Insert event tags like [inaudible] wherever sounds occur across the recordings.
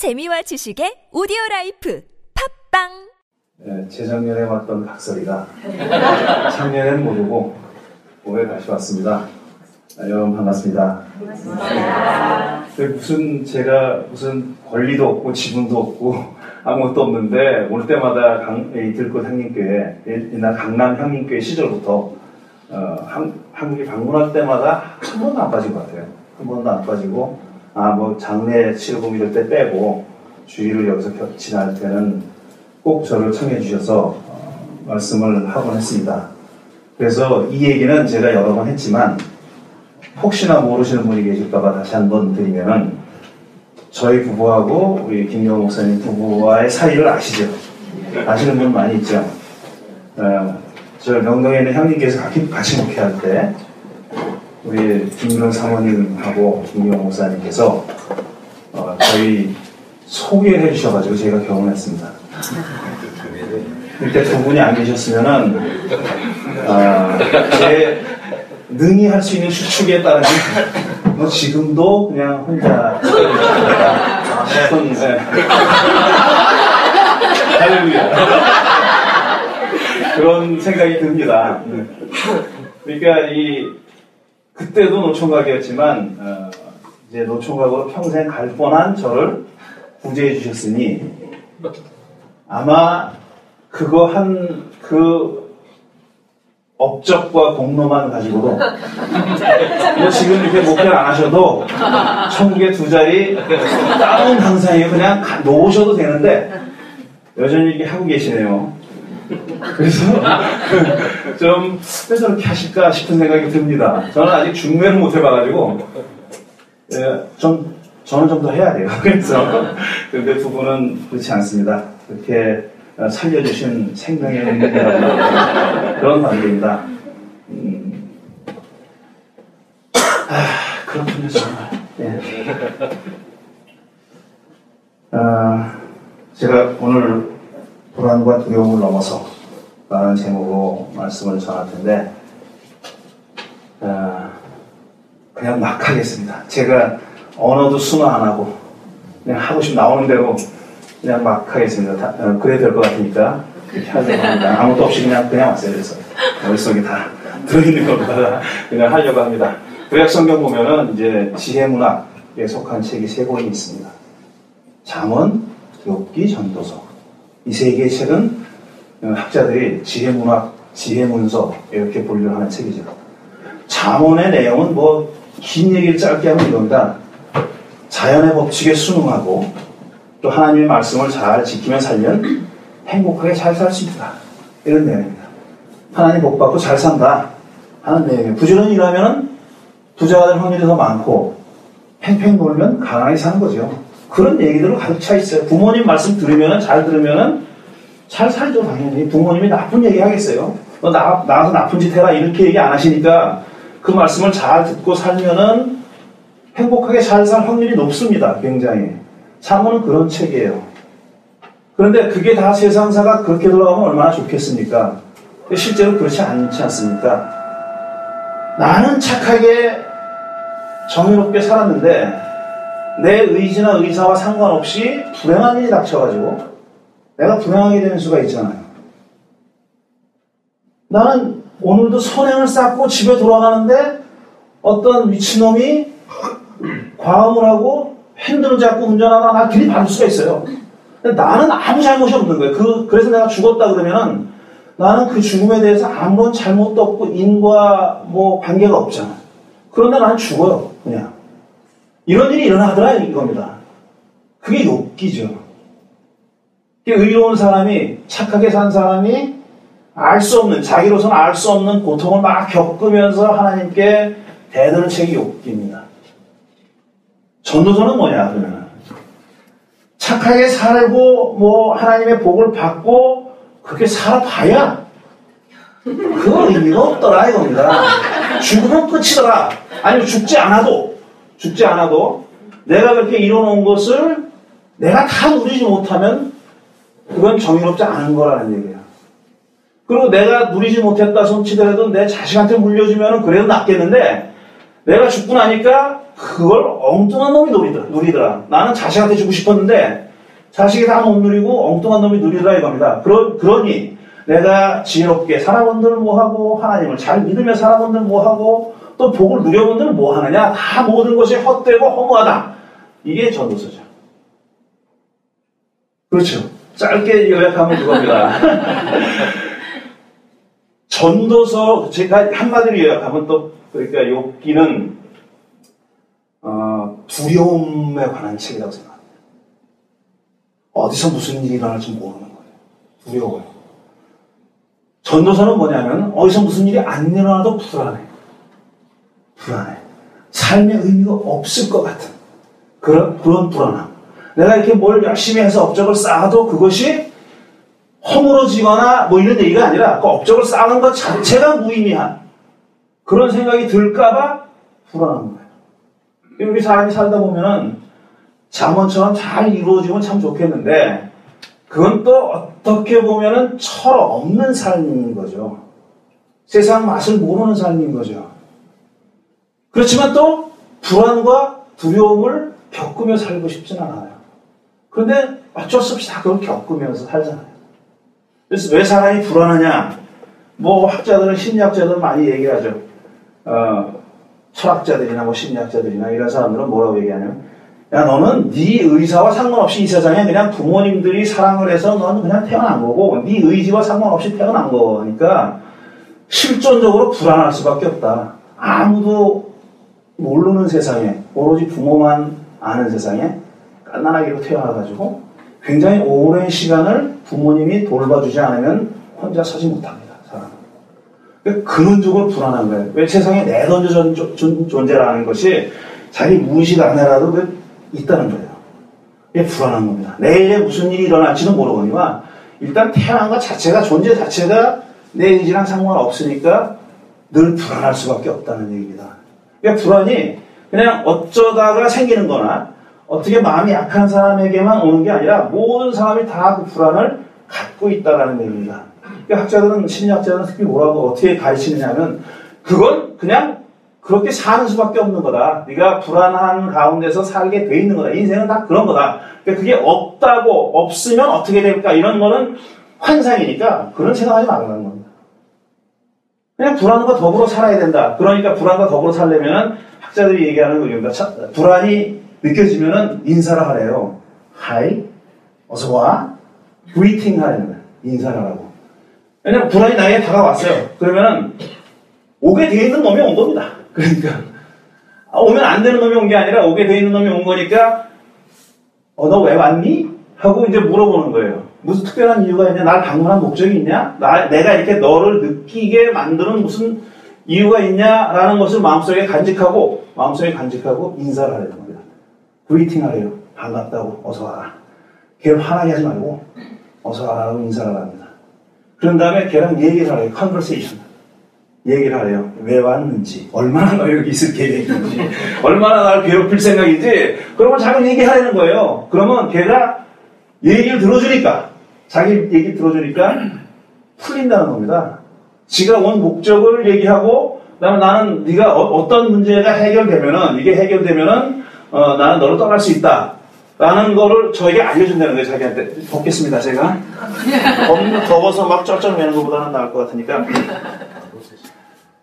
재미와 지식의 오디오 라이프 팟빵 예, 재작년에 왔던 각설이가 작년엔 못 오고 올해 다시 왔습니다. 아, 여러분 반갑습니다. 반갑습니다. 무슨 제가 무슨 권리도 없고 지분도 없고 아무것도 없는데 올 때마다 강, 이 들꽃 향림교회 옛날 강남 향림교회 시절부터 어, 한, 한국에 방문할 때마다 한 번도 안 빠진 것 같아요. 한 번도 안 빠지고 아 뭐 장례 이럴 때 빼고 주일을 여기서 겨- 지날 때는 꼭 저를 청해 주셔서 어, 말씀을 하곤 했습니다. 그래서 이 얘기는 제가 여러 번 했지만 혹시나 모르시는 분이 계실까봐 다시 한번 드리면은 저희 부부하고 우리 김영호 목사님 부부와의 사이를 아시죠? 아시는 분 많이 있죠? 어, 저 명동에 있는 형님께서 같이, 같이 목회할 때 우리 김경 사모님하고 김영 목사님께서 어, 저희 소개해 주셔가지고 제가 결혼했습니다. 이때 두 분이 안 계셨으면은 아, 제 능히 할 수 있는 추측에 따르면 뭐 지금도 그냥 혼자 싶은 네. 할렐루야 그런 생각이 듭니다. 네. 그러니까 이 그때도 노총각이었지만 어, 이제 노총각으로 평생 갈 뻔한 저를 구제해 주셨으니 아마 그거 한 그 업적과 공로만 가지고도 뭐 지금 이렇게 목표를 안 하셔도 천국의 두 자리 다운 당상에 그냥 가- 놓으셔도 되는데 여전히 이렇게 하고 계시네요. 그래서 [laughs] 좀 왜 저렇게 하실까 싶은 생각이 듭니다. 저는 아직 중매를 못 해봐가지고 예, 좀 저는 좀 더 해야 돼요. [laughs] 그래서 근데 두 분은 그렇지 않습니다. 그렇게 어, 살려주신 생명의 은혜라고 [laughs] 그런 관계입니다. 음. 아, 그렇군요 정말. 예. 아, 제가 오늘 불안과 두려움을 넘어서 라는 제목으로 말씀을 전할 텐데 아, 그냥 막 하겠습니다. 제가 언어도 순화 안 하고 그냥 하고 싶으면 나오는 대로 그냥 막 하겠습니다. 다, 어, 그래야 될 것 같으니까 하려고 합니다. 아무것도 없이 그냥 그냥 왔어요. 그래서 머릿속에 다 [laughs] 들어있는 것보다 그냥 하려고 합니다. 구약 성경 보면은 이제 지혜 문학에 속한 책이 세 권이 있습니다. 잠언, 욥기, 전도서. 이 세 개의 책은 어, 학자들이 지혜 문학, 지혜 문서 이렇게 분류하는 책이죠. 잠언의 내용은 뭐 긴 얘기를 짧게 하면 이겁니다. 자연의 법칙에 순응하고 또 하나님의 말씀을 잘 지키며 살면 행복하게 잘 살 수 있다. 이런 내용입니다. 하나님 복 받고 잘 산다 하는 내용이에요. 부지런히 일하면 부자가 될 확률이 더 많고 팽팽 놀면 가난하게 사는 거죠. 그런 얘기들로 가득 차 있어요. 부모님 말씀 들으면 잘 들으면 잘 살죠 당연히. 부모님이 나쁜 얘기 하겠어요. 너 나, 나가서 나쁜 짓 해라 이렇게 얘기 안 하시니까 그 말씀을 잘 듣고 살면은 행복하게 잘 살 확률이 높습니다. 굉장히. 사모는 그런 책이에요. 그런데 그게 다 세상사가 그렇게 돌아가면 얼마나 좋겠습니까? 실제로 그렇지 않지 않습니까? 나는 착하게 정의롭게 살았는데 내 의지나 의사와 상관없이 불행한 일이 닥쳐가지고 내가 불행하게 되는 수가 있잖아요. 나는 오늘도 선행을 쌓고 집에 돌아가는데 어떤 미친놈이 과음을 하고 핸들을 잡고 운전하다가 나 길이 받을 수가 있어요. 나는 아무 잘못이 없는 거예요. 그, 그래서 내가 죽었다 그러면은 나는 그 죽음에 대해서 아무런 잘못도 없고 인과 뭐 관계가 없잖아. 그런데 나는 죽어요. 그냥. 이런 일이 일어나더라 이겁니다. 그게 욕기죠. 의로운 사람이 착하게 산 사람이 알 수 없는 자기로서는 알 수 없는 고통을 막 겪으면서 하나님께 대드는 책이 욕기입니다. 전도서는 뭐냐 그러면 착하게 살고 뭐 하나님의 복을 받고 그렇게 살아봐야 그 의미가 없더라 이겁니다. 죽으면 끝이더라. 아니면 죽지 않아도 죽지 않아도 내가 그렇게 이뤄놓은 것을 내가 다 누리지 못하면 그건 정의롭지 않은 거라는 얘기예요. 그리고 내가 누리지 못했다 손치더라도 내 자식한테 물려주면 그래도 낫겠는데 내가 죽고 나니까 그걸 엉뚱한 놈이 누리더라. 누리더라. 나는 자식한테 주고 싶었는데 자식이 다 못 누리고 엉뚱한 놈이 누리더라 이겁니다. 그러, 그러니 내가 지혜롭게 살아본들 뭐하고 하나님을 잘 믿으며 살아본들 뭐하고 또 복을 누려본들 뭐하느냐 다 모든 것이 헛되고 허무하다. 이게 전도서죠. 그렇죠. 짧게 요약하면 그겁니다. [laughs] 전도서 제가 한마디로 요약하면 또 그러니까 욥기는 어, 두려움에 관한 책이라고 생각합니다. 어디서 무슨 일이 일어날지 모르는 거예요. 두려워요. 전도서는 뭐냐면 어디서 무슨 일이 안 일어나도 불안해. 불안해. 삶의 의미가 없을 것 같은 그런 그런 불안함. 내가 이렇게 뭘 열심히 해서 업적을 쌓아도 그것이 허물어지거나 뭐 이런 얘기가 아니라 그 업적을 쌓는 것 자체가 무의미한 그런 생각이 들까봐 불안한 거예요. 이렇게 사람이 살다 보면은 잠원처럼 잘 이루어지면 참 좋겠는데 그건 또 어떻게 보면은 철 없는 삶인 거죠. 세상 맛을 모르는 삶인 거죠. 그렇지만 또 불안과 두려움을 겪으며 살고 싶진 않아요. 그런데 어쩔 수 없이 다 그걸 겪으면서 살잖아요. 그래서 왜 사람이 불안하냐? 뭐 학자들은 심리학자들은 많이 얘기하죠. 어, 철학자들이나 뭐 심리학자들이나 이런 사람들은 뭐라고 얘기하냐면 야 너는 네 의사와 상관없이 이 세상에 그냥 부모님들이 사랑을 해서 너는 그냥 태어난 거고 네 의지와 상관없이 태어난 거니까 실존적으로 불안할 수밖에 없다. 아무도 모르는 세상에 오로지 부모만 아는 세상에 깐난하기로 태어나가지고 굉장히 오랜 시간을 부모님이 돌봐주지 않으면 혼자 서지 못합니다. 사람은. 그러니까 근원적으로 불안한 거예요. 왜 세상에 내던져 존재라는 것이 자기 무의식 안에라도 그 있다는 거예요. 이게 불안한 겁니다. 내일에 무슨 일이 일어날지는 모르거니와 일단 태어난 것 자체가 존재 자체가 내 의지랑 상관없으니까 늘 불안할 수밖에 없다는 얘기입니다. 그러니까 불안이 그냥 어쩌다가 생기는 거나 어떻게 마음이 약한 사람에게만 오는 게 아니라 모든 사람이 다 그 불안을 갖고 있다라는 얘기입니다. 그러니까 학자들은 심리학자들은 특히 뭐라고 어떻게 가르치느냐면 그건 그냥 그렇게 사는 수밖에 없는 거다. 네가 불안한 가운데서 살게 돼 있는 거다. 인생은 다 그런 거다. 그러니까 그게 없다고 없으면 어떻게 될까 이런 거는 환상이니까 그런 생각하지 말라는 겁니다. 그냥 불안과 더불어 살아야 된다. 그러니까 불안과 더불어 살려면 학자들이 얘기하는 의입니다 불안이 느껴지면은 인사를 하래요. 하이, 어서 와, 하라는 거예요. 인사를 하라고. 왜냐면 불안이 나에게 다가왔어요. 그러면은 오게 돼 있는 놈이 온 겁니다. 그러니까 아, 오면 안 되는 놈이 온 게 아니라 오게 돼 있는 놈이 온 거니까 어 너 왜 왔니? 하고 이제 물어보는 거예요. 무슨 특별한 이유가 있냐? 날 방문한 목적이 있냐? 나, 내가 이렇게 너를 느끼게 만드는 무슨 이유가 있냐라는 것을 마음속에 간직하고 마음속에 간직하고 인사를 하려는 겁니다. Greeting 하래요. 반갑다고 어서 와라. 걔를 화나게 하지 말고 어서 와라고 인사를 합니다. 그런 다음에 걔랑 얘기를 하래요. Conversation. 얘기를 하래요. 왜 왔는지, 얼마나 너 여기 있을 계획인지, [laughs] 얼마나 나를 괴롭힐 생각인지, 걸 자꾸 얘기하라는 거예요. 그러면 걔가 얘기를 들어주니까, 자기 얘기 들어주니까 풀린다는 겁니다. 지가 온 목적을 얘기하고, 그다음에 나는 네가 어, 떤 문제가 해결되면은 이게 해결되면은 어, 나는 너를 떠날 수 있다. 라는 거를 저에게 알려준다는 거예요, 자기한테. 벗겠습니다, 제가. 너무 더워서 막 쩔쩔 매는 것보다는 나을 것 같으니까.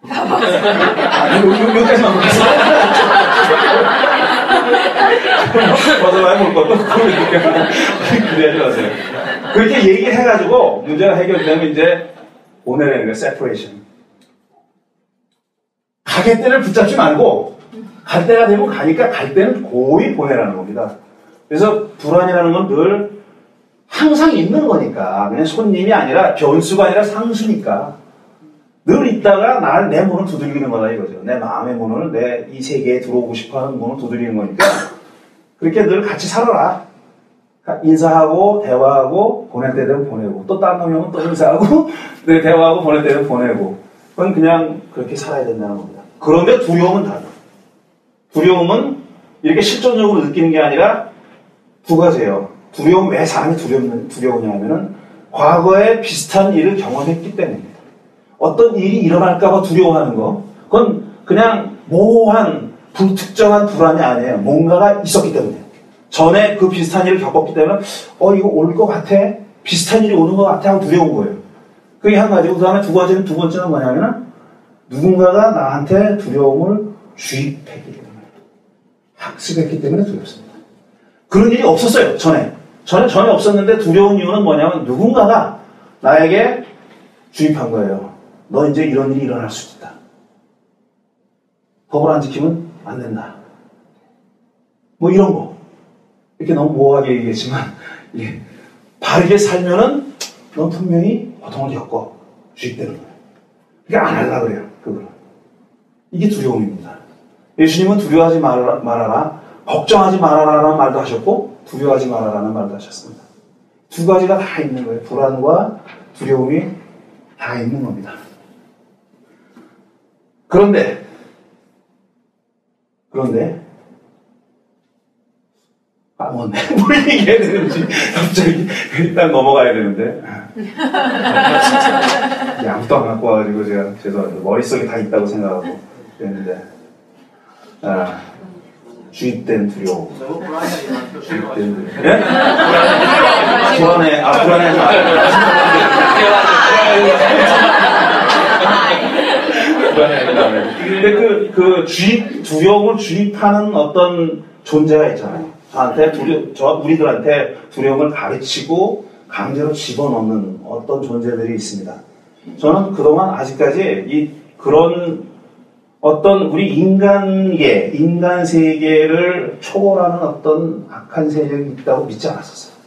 아, 여기까지만 보겠습니다. 벗어봐야 볼 것도 그러니까 그래야지 마세요. 그렇게 얘기해가지고 문제가 해결되면 이제 오늘의 그 세퍼레이션. 가게대를 붙잡지 말고 갈 때가 되면 가니까 갈 때는 고이 보내라는 겁니다. 그래서 불안이라는 건 늘 항상 있는 거니까 그냥 손님이 아니라 변수가 아니라 상수니까 늘 있다가 날내 문을 두들기는 거다 이거죠. 내 마음의 문을 내 이 세계에 들어오고 싶어하는 문을 두드리는 거니까 그렇게 늘 같이 살아라. 인사하고 대화하고 보낼 때 되면 보내고 또 다른 놈이 또 인사하고 [laughs] 네, 대화하고 보낼 때 되면 보내고 그건 그냥 그렇게 살아야 된다는 겁니다. 그런데 두려움은 달라. 두려움은 이렇게 실존적으로 느끼는 게 아니라 두 가지예요. 두려움 왜 사람이 두려움, 두려우냐 하면은 과거에 비슷한 일을 경험했기 때문입니다. 어떤 일이 일어날까봐 두려워하는 거, 그건 그냥 모호한 불특정한 불안이 아니에요. 뭔가가 있었기 때문에. 전에 그 비슷한 일을 겪었기 때문에, 어, 이거 올 것 같아? 비슷한 일이 오는 것 같아? 하고 두려운 거예요. 그게 한 가지고, 그 다음에 두 가지는 두 번째는 뭐냐면은, 누군가가 나한테 두려움을 주입했기 때문에. 학습했기 때문에 두렵습니다. 그런 일이 없었어요, 전에. 전에, 전에 없었는데 두려운 이유는 뭐냐면, 누군가가 나에게 주입한 거예요. 너 이제 이런 일이 일어날 수 있다. 법을 안 지키면 안 된다. 뭐 이런 거. 이렇게 너무 모호하게 얘기했지만, 예. 바르게 살면은 넌 분명히 고통을 겪어. 주입되는 거예요. 그러니까 안 하려고 그래요. 그걸. 이게 두려움입니다. 예수님은 두려워하지 말아라, 말아라 걱정하지 말아라라는 말도 하셨고, 두려워하지 말아라는 말도 하셨습니다. 두 가지가 다 있는 거예요. 불안과 두려움이 다 있는 겁니다. 그런데, 그런데, 까먹었네. [laughs] 뭘 얘기해야 되는지 갑자기 일단 넘어가야 되는데. 아무도 안 갖고 와가지고 제가 죄송합니다. 머릿속에 다 있다고 생각하고 그랬는데. 아, 주입된 두려움. 주입된 두려움. 예? 불안해. 아, 불안해하지 마. 근데 그, 그 주입, 두려움을 주입하는 어떤 존재가 있잖아요. 저한테 두려, 저, 우리들한테 두려움을 가르치고 강제로 집어넣는 어떤 존재들이 있습니다. 저는 그동안 아직까지 이, 그런 어떤 우리 인간계, 인간 세계를 초월하는 어떤 악한 세력이 있다고 믿지 않았었어요.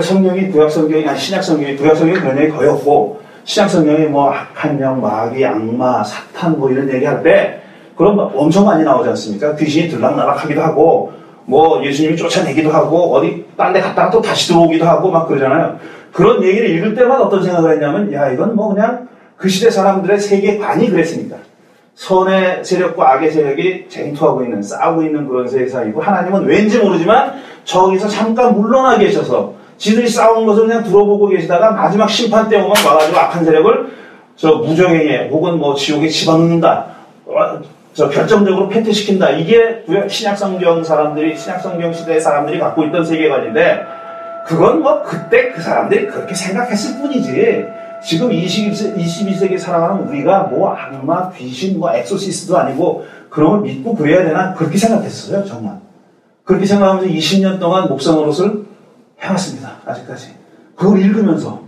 성경이 구약 성경이 아니 신약 성경이 구약 성경이 그런 얘기 거의 없고 신약 성경이 뭐 악한 영, 마귀, 악마, 사탄 뭐 이런 얘기할 때 그런 거 엄청 많이 나오지 않습니까? 귀신이 들락날락하기도 하고 뭐 예수님이 쫓아내기도 하고 어디 딴 데 갔다가 또 다시 들어오기도 하고 막 그러잖아요. 그런 얘기를 읽을 때마다 어떤 생각을 했냐면 야 이건 뭐 그냥 그 시대 사람들의 세계관이 그랬으니까 선의 세력과 악의 세력이 쟁투하고 있는 싸우고 있는 그런 세상이고 하나님은 왠지 모르지만 저기서 잠깐 물러나 계셔서 지들이 싸우는 것을 그냥 들어보고 계시다가 마지막 심판 때 오면 와가지고 악한 세력을 저 무정행에 혹은 뭐 지옥에 집어넣는다. 어, 저 결정적으로 패퇴시킨다. 이게 신약성경 사람들이, 신약성경 시대의 사람들이 갖고 있던 세계관인데, 그건 뭐 그때 그 사람들이 그렇게 생각했을 뿐이지, 지금 21세, 22세기 살아가는 우리가 뭐 악마, 귀신, 뭐 엑소시스도 아니고, 그런 걸 믿고 그래야 되나? 그렇게 생각했어요, 정말. 그렇게 생각하면서 20년 동안 노릇을 해왔습니다, 아직까지. 그걸 읽으면서.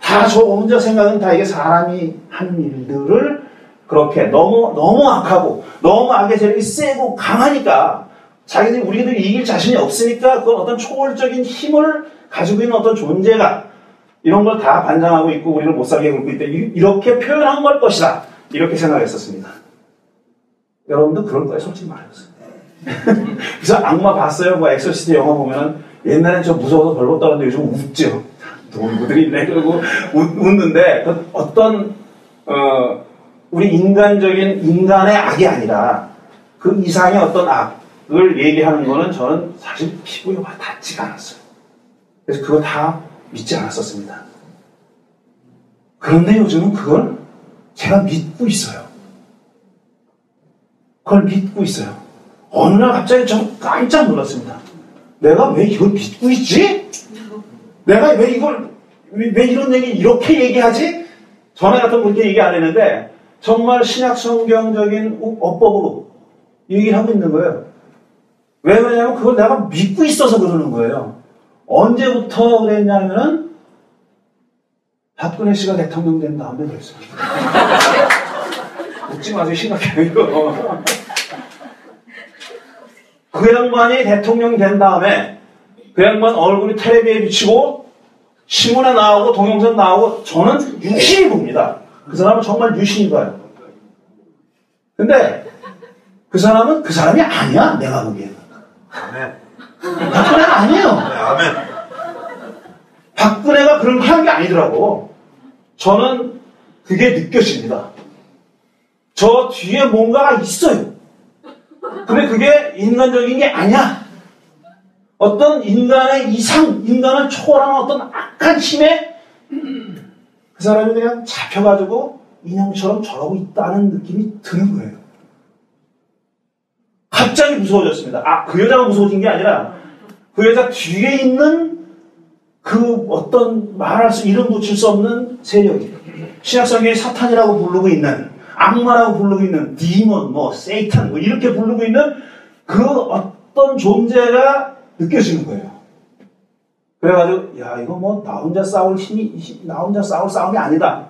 다 저 혼자 생각은 다 이게 사람이 한 일들을 그렇게 너무 너무 악하고 너무 악의 세력이 세고 강하니까 자기들이 우리들이 이길 자신이 없으니까 그건 어떤 초월적인 힘을 가지고 있는 어떤 존재가 이런 걸 다 반장하고 있고 우리를 못 살게 굴고 있다 이렇게 표현한 걸 것이다 이렇게 생각했었습니다. 여러분도 그럴 거예요 솔직히 말해서. [laughs] 그래서 악마 봤어요? 뭐 Exorcist 영화 보면은 옛날엔 저 무서워서 별로 떨었는데 요즘 웃죠. [laughs] 동물들이 있네 그러고 웃, 는데 그 어떤 어, 우리 인간적인 인간의 악이 아니라 그 이상의 어떤 악을 얘기하는 거는 저는 사실 피부에 와 닿지가 않았어요. 그래서 그거 다 믿지 않았었습니다. 그런데 요즘은 그걸 제가 믿고 있어요. 그걸 믿고 있어요. 어느 날 갑자기 좀 깜짝 놀랐습니다. 내가 왜 이걸 믿고 있지? 내가 왜 이걸, 왜, 왜 이런 얘기 이렇게 얘기하지? 전에 같은 그렇게 얘기 안 했는데, 정말 신약 성경적인 어법으로 얘기를 하고 있는 거예요. 왜 그러냐면 그걸 내가 믿고 있어서 그러는 거예요. 언제부터 그랬냐면은 박근혜 씨가 대통령 된 다음에 그랬어요. 웃지 마세요. 심각해요, 이거. 그 양반이 대통령 된 다음에 그 양반 얼굴이 텔레비에 비치고 신문에 나오고 동영상 나오고 저는 유심히 봅니다. 그 사람은 정말 유신인 거예요. 근데 그 사람은 그 사람이 아니야. 내가 보기에는. 아멘. 박근혜가 아니에요. 네, 아멘. 박근혜가 그런 거 하는 게 아니더라고. 저는 그게 느껴집니다. 저 뒤에 뭔가가 있어요. 근데 그게 인간적인 게 아니야. 어떤 인간의 이상, 인간을 초월하는 어떤 악한 힘에 그 사람이 그냥 잡혀가지고 인형처럼 저러고 있다는 느낌이 드는 거예요. 갑자기 무서워졌습니다. 아, 그 여자가 무서워진 게 아니라 그 여자 뒤에 있는 그 어떤 말할 수, 이름 붙일 수 없는 세력이 신약성경에 사탄이라고 부르고 있는 악마라고 부르고 있는 디몬, 뭐 세이탄, 뭐 이렇게 부르고 있는 그 어떤 존재가 느껴지는 거예요. 그래가지고 야 이거 뭐 나 혼자 싸울 힘이 나 혼자 싸울 싸움이 아니다.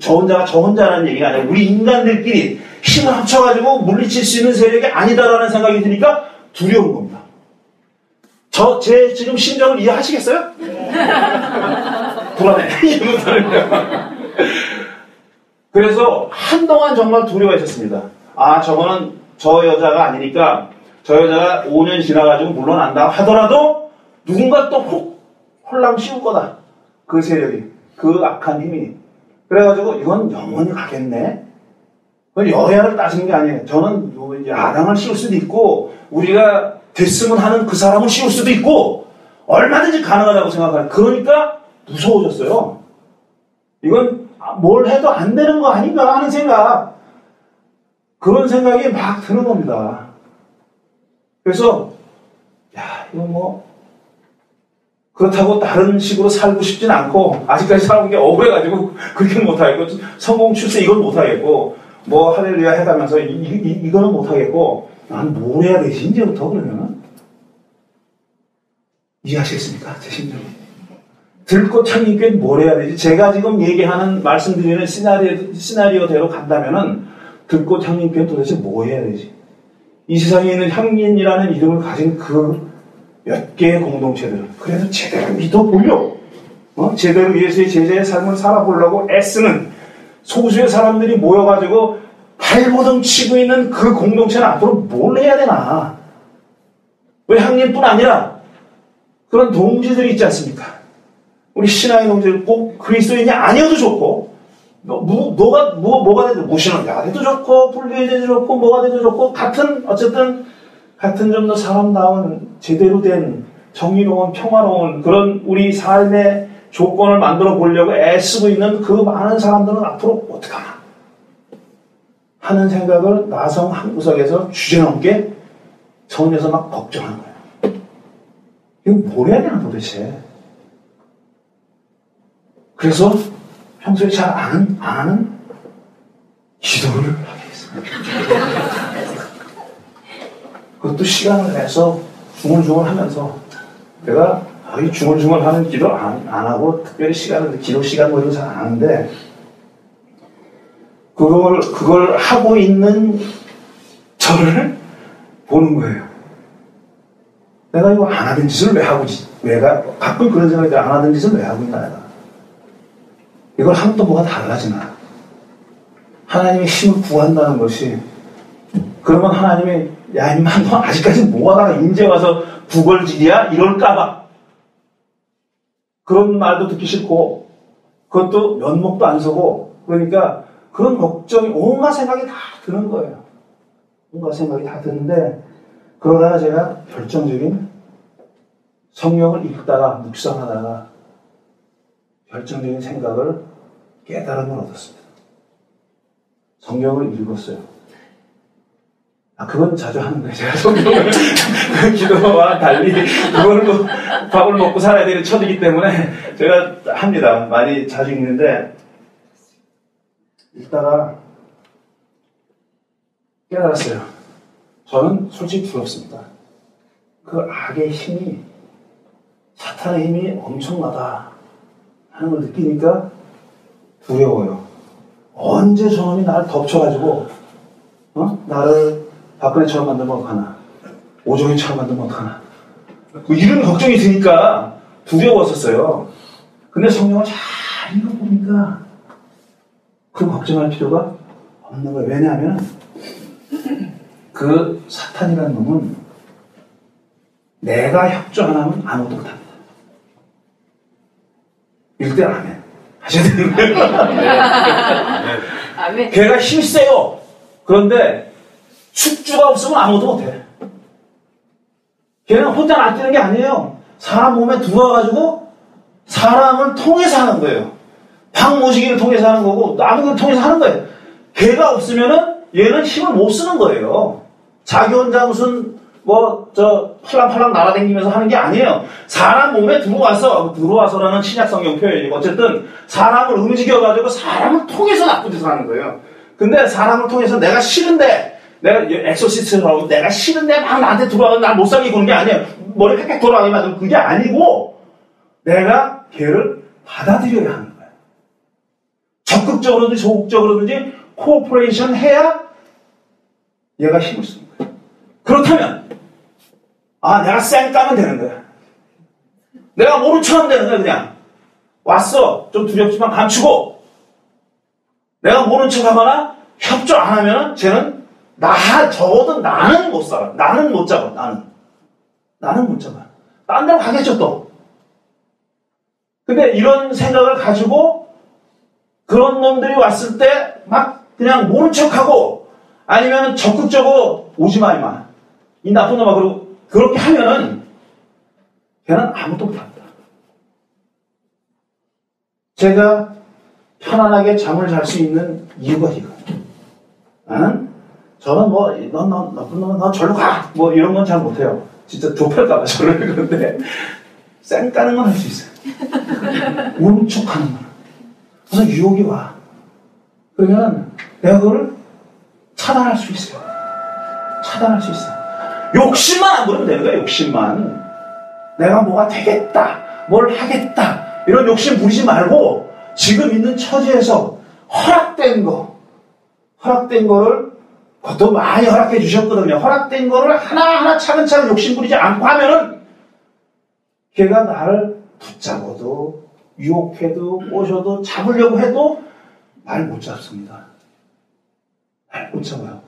저 혼자가 저 혼자라는 얘기가 아니라 우리 인간들끼리 힘을 합쳐가지고 물리칠 수 있는 세력이 아니다라는 생각이 드니까 두려운 겁니다. 저 제 지금 심정을 이해하시겠어요? 불안해. [laughs] 그래서 한동안 정말 두려워했었습니다. 아 저거는 저 여자가 아니니까 저 여자가 5년 지나가지고 물러난다 하더라도 누군가 또 혹 홀랑 씌울 거다. 그 세력이. 그 악한 힘이. 그래가지고 이건 영원히 가겠네. 여야를 따지는 게 아니에요. 저는 야당을 씌울 수도 있고 우리가 됐으면 하는 그 사람을 씌울 수도 있고 얼마든지 가능하다고 생각하는 그러니까 무서워졌어요. 이건 뭘 해도 안 되는 거 아닌가 하는 생각. 그런 생각이 막 드는 겁니다. 그래서 야 이거 뭐 그렇다고 다른 식으로 살고 싶진 않고 아직까지 살아온 게 억울해가지고 [laughs] 그렇게 못하겠고 성공 출세 이건 못하겠고 뭐 할렐루야 해가면서 이, 이, 이거는 못하겠고 난 뭘 해야 되지 이제부터 그러면은 이해하시겠습니까? 제 심정 들고 창님께 뭘 해야 되지? 제가 지금 얘기하는 말씀드리는 시나리오, 시나리오대로 간다면은 들고 창님께 도대체 뭐 해야 되지? 이 세상에 있는 향민이라는 이름을 가진 그 몇 개의 공동체들 그래서 제대로 믿어보려 어? 제대로 예수의 제자의 삶을 살아보려고 애쓰는 소수의 사람들이 모여가지고 발버둥 치고 있는 그 공동체는 앞으로 뭘 해야 되나 왜 향민뿐 아니라 그런 동지들이 있지 않습니까? 우리 신앙의 동지들 꼭 그리스도인이 아니어도 좋고 너, 뭐, 뭐가 뭐, 뭐가 돼도 무신론자가 돼도 좋고 불교에 도 좋고 뭐가 돼도 좋고 같은 어쨌든 같은 좀 더 사람다운 제대로 된 정의로운 평화로운 그런 우리 삶의 조건을 만들어 보려고 애쓰고 있는 그 많은 사람들은 앞으로 어떡하나 하는 생각을 나성 한 구석에서 주제넘게 정리해서 막 걱정하는 거예요. 이거 뭘 해야 되나 도대체. 그래서 평소에 잘 아는, 아는 기도를 하게 했습니다. 그것도 시간을 내서 중얼중얼 하면서 내가 거의 중얼중얼 하는 기도 안, 안 하고 특별히 시간을, 기도 시간 뭐 이런 거 잘 안 하는데 그걸, 그걸 하고 있는 저를 보는 거예요. 내가 이거 안 하던 짓을 왜 하고, 왜가, 가끔 그런 생각이 들어. 안 하던 짓을 왜 하고 있나, 내가. 이걸 하면 또 뭐가 달라지나. 하나님의 힘을 구한다는 것이, 그러면 하나님이 야, 임마, 너 아직까지 뭐하다가 인제 와서 구걸질이야? 이럴까봐. 그런 말도 듣기 싫고, 그것도 면목도 안 서고, 그러니까 그런 걱정이, 온갖 생각이 다 드는 거예요. 온갖 생각이 다 드는데, 그러다가 제가 결정적인 성령을 읽다가, 묵상하다가, 결정적인 생각을 깨달음을 얻었습니다. 성경을 읽었어요. 아, 그건 자주 하는 거예요. 제가 성경을. 그 [laughs] 기도와 달리, 그걸로 밥을 먹고 살아야 되는 처지기 때문에 제가 합니다. 많이 자주 읽는데, 읽다가 깨달았어요. 저는 솔직히 부럽습니다. 그 악의 힘이, 사탄의 힘이 엄청나다 하는 걸 느끼니까 두려워요. 언제 저놈이 나를 덮쳐가지고, 어? 나를 박근혜처럼 만들면 어떡하나. 오종이처럼 만들면 어떡하나. 뭐 이런 걱정이 드니까 두려웠었어요. 근데 성경을 잘 읽어보니까 그 걱정할 필요가 없는 거예요. 왜냐하면 그 사탄이라는 놈은 내가 협조 안 하면 아무도 못 합니다. 읽을 아멘. 하셔야 되는 거예요. 아멘. 걔가 힘 세요. 그런데 숙주가 없으면 아무도 못해. 걔는 혼자 놔두는 게 아니에요. 사람 몸에 들어와가지고 사람을 통해서 하는 거예요. 방모시기를 통해서 하는 거고 나무를 통해서 하는 거예요. 걔가 없으면은 얘는 힘을 못 쓰는 거예요. 자기 혼자 무슨 뭐 저 팔랑팔랑 날아다니면서 하는 게 아니에요. 사람 몸에 들어와서 들어와서라는 신약 성경 표현이고 어쨌든 사람을 움직여 가지고 사람을 통해서 나쁜 짓을 하는 거예요. 근데 사람을 통해서 내가 싫은데 내가 exorcist를 하고 내가 싫은데 막 나한테 들어와서 날못 살게 구는 게 아니에요. 머리 팩팩 돌아가게 만들면 그게 아니고 내가 걔를 받아들여야 하는 거예요. 적극적으로든지 소극적으로든지 cooperation 해야 얘가 힘을 쓰는 거예요. 그렇다면 아 내가 쌩 까면 되는 거야. 내가 모른 척하면 되는 거야 그냥. 왔어 좀 두렵지만 감추고 내가 모른 척하거나 협조 안 하면 쟤는 나 적어도 나는 못 살아. 나는 못 잡아. 나는 나는 못 잡아. 딴 데로 가겠죠 또. 근데 이런 생각을 가지고 그런 놈들이 왔을 때 막 그냥 모른 척하고 아니면 적극적으로 오지 마 이마. 이 나쁜 놈아 그러고 그렇게 하면은 걔는 아무도 못한다. 제가 편안하게 잠을 잘 수 있는 이유가 이거예요. 나는 저는 뭐, 넌, 넌, 나쁜 놈은 너 절로 가! 뭐 이런 건 잘 못해요. 진짜 좁힐까봐 저를 [laughs] 그런데 쌩 까는 건 할 수 있어요. [laughs] 울척하는 건. 그래서 유혹이 와. 그러면 내가 그걸 차단할 수 있어요. 차단할 수 있어요. 욕심만 안 부리면 되는 거야, 욕심만. 내가 뭐가 되겠다, 뭘 하겠다, 이런 욕심 부리지 말고 지금 있는 처지에서 허락된 거, 허락된 거를 그것도 많이 허락해 주셨거든요. 허락된 거를 하나하나 차근차근 욕심 부리지 않고 하면은 걔가 나를 붙잡아도 유혹해도 꼬셔도 잡으려고 해도 말못 잡습니다. 말못 잡아요.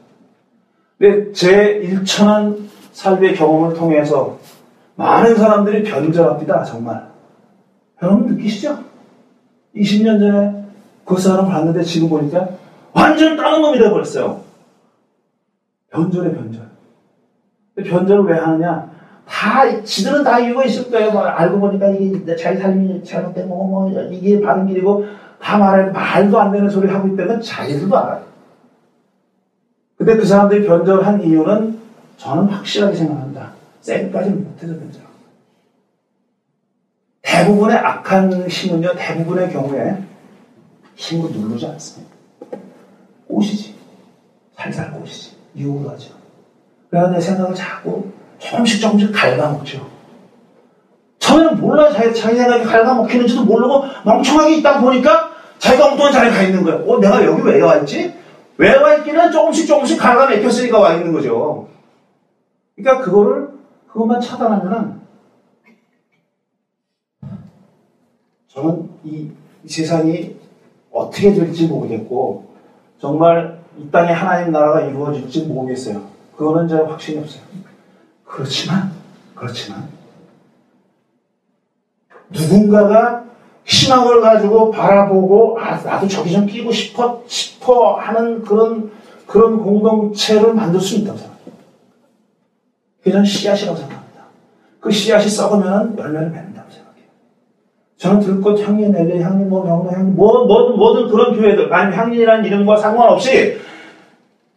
근데 제 1천한 삶의 경험을 통해서 많은 사람들이 변절합니다. 정말. 여러분 느끼시죠? 20년 전에 그 사람을 봤는데 지금 보니까 완전 다른 놈이 되어버렸어요. 변절의 변절. 변절을 왜 하느냐? 다, 지들은 다 이유가 있을 거예요. 뭐 알고 보니까 이게 자기 삶이 잘못된 거고, 뭐, 이게 바른 길이고, 다 말해도 말도 안 되는 소리 하고 있다는 자기들도 알아요. 근데 그 사람들이 변절한 이유는 저는 확실하게 생각합니다. 쌩까지는 못해서 변절. 대부분의 악한 힘은요, 대부분의 경우에 힘으로 누르지 않습니다. 꼬시지. 살살 꼬시지. 유혹을 하죠. 그래서 내 생각을 자꾸 조금씩 조금씩 갉아먹죠. 처음에는 몰라요. 자기, 자기 생각이 갉아먹히는지도 모르고 멍청하게 있다 보니까 자기가 엉뚱한 자리에 가 있는 거예요. 어, 내가 여기 왜 와 있지? 왜 와 있기는 조금씩 조금씩 갉아먹혔으니까 와 있는 거죠. 그러니까 그거를, 그것만 차단하면은 저는 이 세상이 어떻게 될지 모르겠고 정말 이 땅에 하나님 나라가 이루어질지 모르겠어요. 그거는 제 확신이 없어요. 그렇지만 그렇지만 누군가가 희망을 가지고 바라보고 아 나도 저기 좀 끼고 싶어 싶어 하는 그런 그런 공동체를 만들 수 있다고 생각해요. 그게 저는 씨앗이라고 생각합니다. 그 씨앗이 썩으면 열매를 생각해요. 저는 들꽃 향리 넬리 향리 뭐 명로 향리 뭐 뭐든 뭐든 그런 교회들 아니 향리라는 이름과 상관없이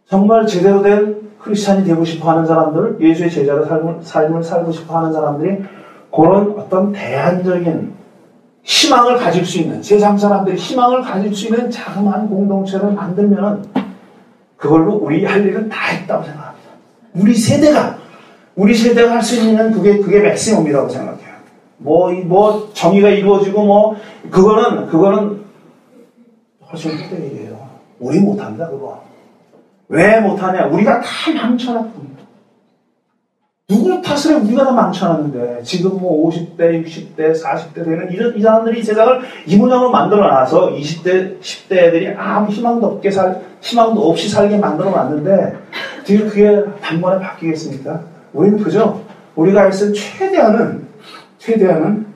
정말 제대로 된 크리스찬이 되고 싶어 하는 사람들, 예수의 제자로 삶을, 삶을 살고 싶어 하는 사람들이 그런 어떤 대안적인 희망을 가질 수 있는, 세상 사람들이 희망을 가질 수 있는 자그마한 공동체를 만들면 그걸로 우리 할 일은 다 했다고 생각합니다. 우리 세대가, 우리 세대가 할 수 있는 그게, 그게 맥시멈이라고 생각해요. 뭐, 뭐, 정의가 이루어지고 뭐, 그거는, 그거는 훨씬 후대 일이에요. 우리 못합니다, 그거. 왜 못하냐? 우리가 다 망쳐놨습니다. 누구 탓을 해? 우리가 다 망쳐놨는데, 지금 뭐 50대, 60대, 40대 되는 이런, 이 사람들이 이 세상을 이 모양으로 만들어 놔서 20대, 10대 애들이 아무 희망도 없게 살, 희망도 없이 살게 만들어 놨는데, 뒤에 그게 단번에 바뀌겠습니까? 우리는 그죠? 우리가 할수 있는 최대한은, 최대한은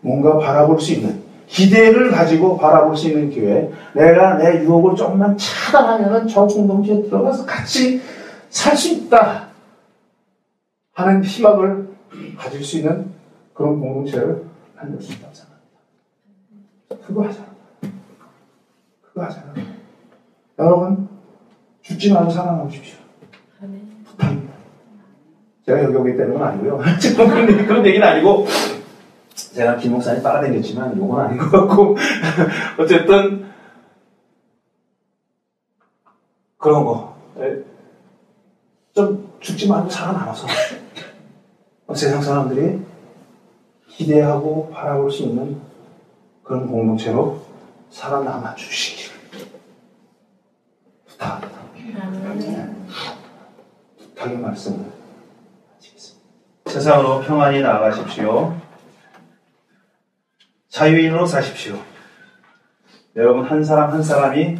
뭔가 바라볼 수 있는, 기대를 가지고 바라볼 수 있는 기회. 내가 내 유혹을 조금만 차단하면은 저 공동체에 들어가서 같이 살 수 있다. 하는 희망을 가질 수 있는 그런 공동체를 만들 수 있다고 생각합니다. 그거 하자. 그거 하자. 여러분, 죽지 말고 살아남으십시오. 부탁입니다. 제가 여기 오기 때문은 아니고요. [laughs] 그런 얘기는 아니고, 제가 김 목사님 따라다녔지만, 요건 아닌 것 같고, [laughs] 어쨌든, 그런 거. 에, 좀 죽지 말고 살아남아서, [laughs] 세상 사람들이 기대하고 바라볼 수 있는 그런 공동체로 살아남아 주시기를 부탁합니다. 부탁의 말씀을 하시겠습니다. 세상으로 평안히 나아가십시오. 자유인으로 사십시오. 여러분 한 사람 한 사람이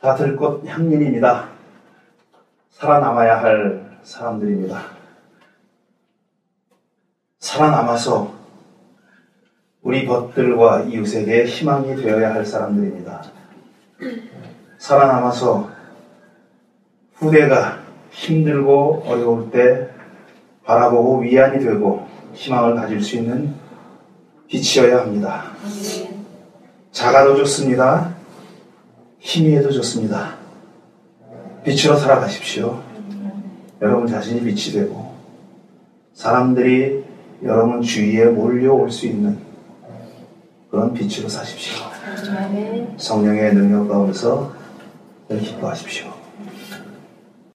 다 들꽃 향린입니다. 살아남아야 할 사람들입니다. 살아남아서 우리 벗들과 이웃에게 희망이 되어야 할 사람들입니다. 살아남아서 후대가 힘들고 어려울 때 바라보고 위안이 되고 희망을 가질 수 있는 빛이어야 합니다. 작아도 좋습니다. 희미해도 좋습니다. 빛으로 살아가십시오. 여러분 자신이 빛이 되고 사람들이 여러분 주위에 몰려올 수 있는 그런 빛으로 사십시오. 성령의 능력 가운데서 늘 기뻐하십시오.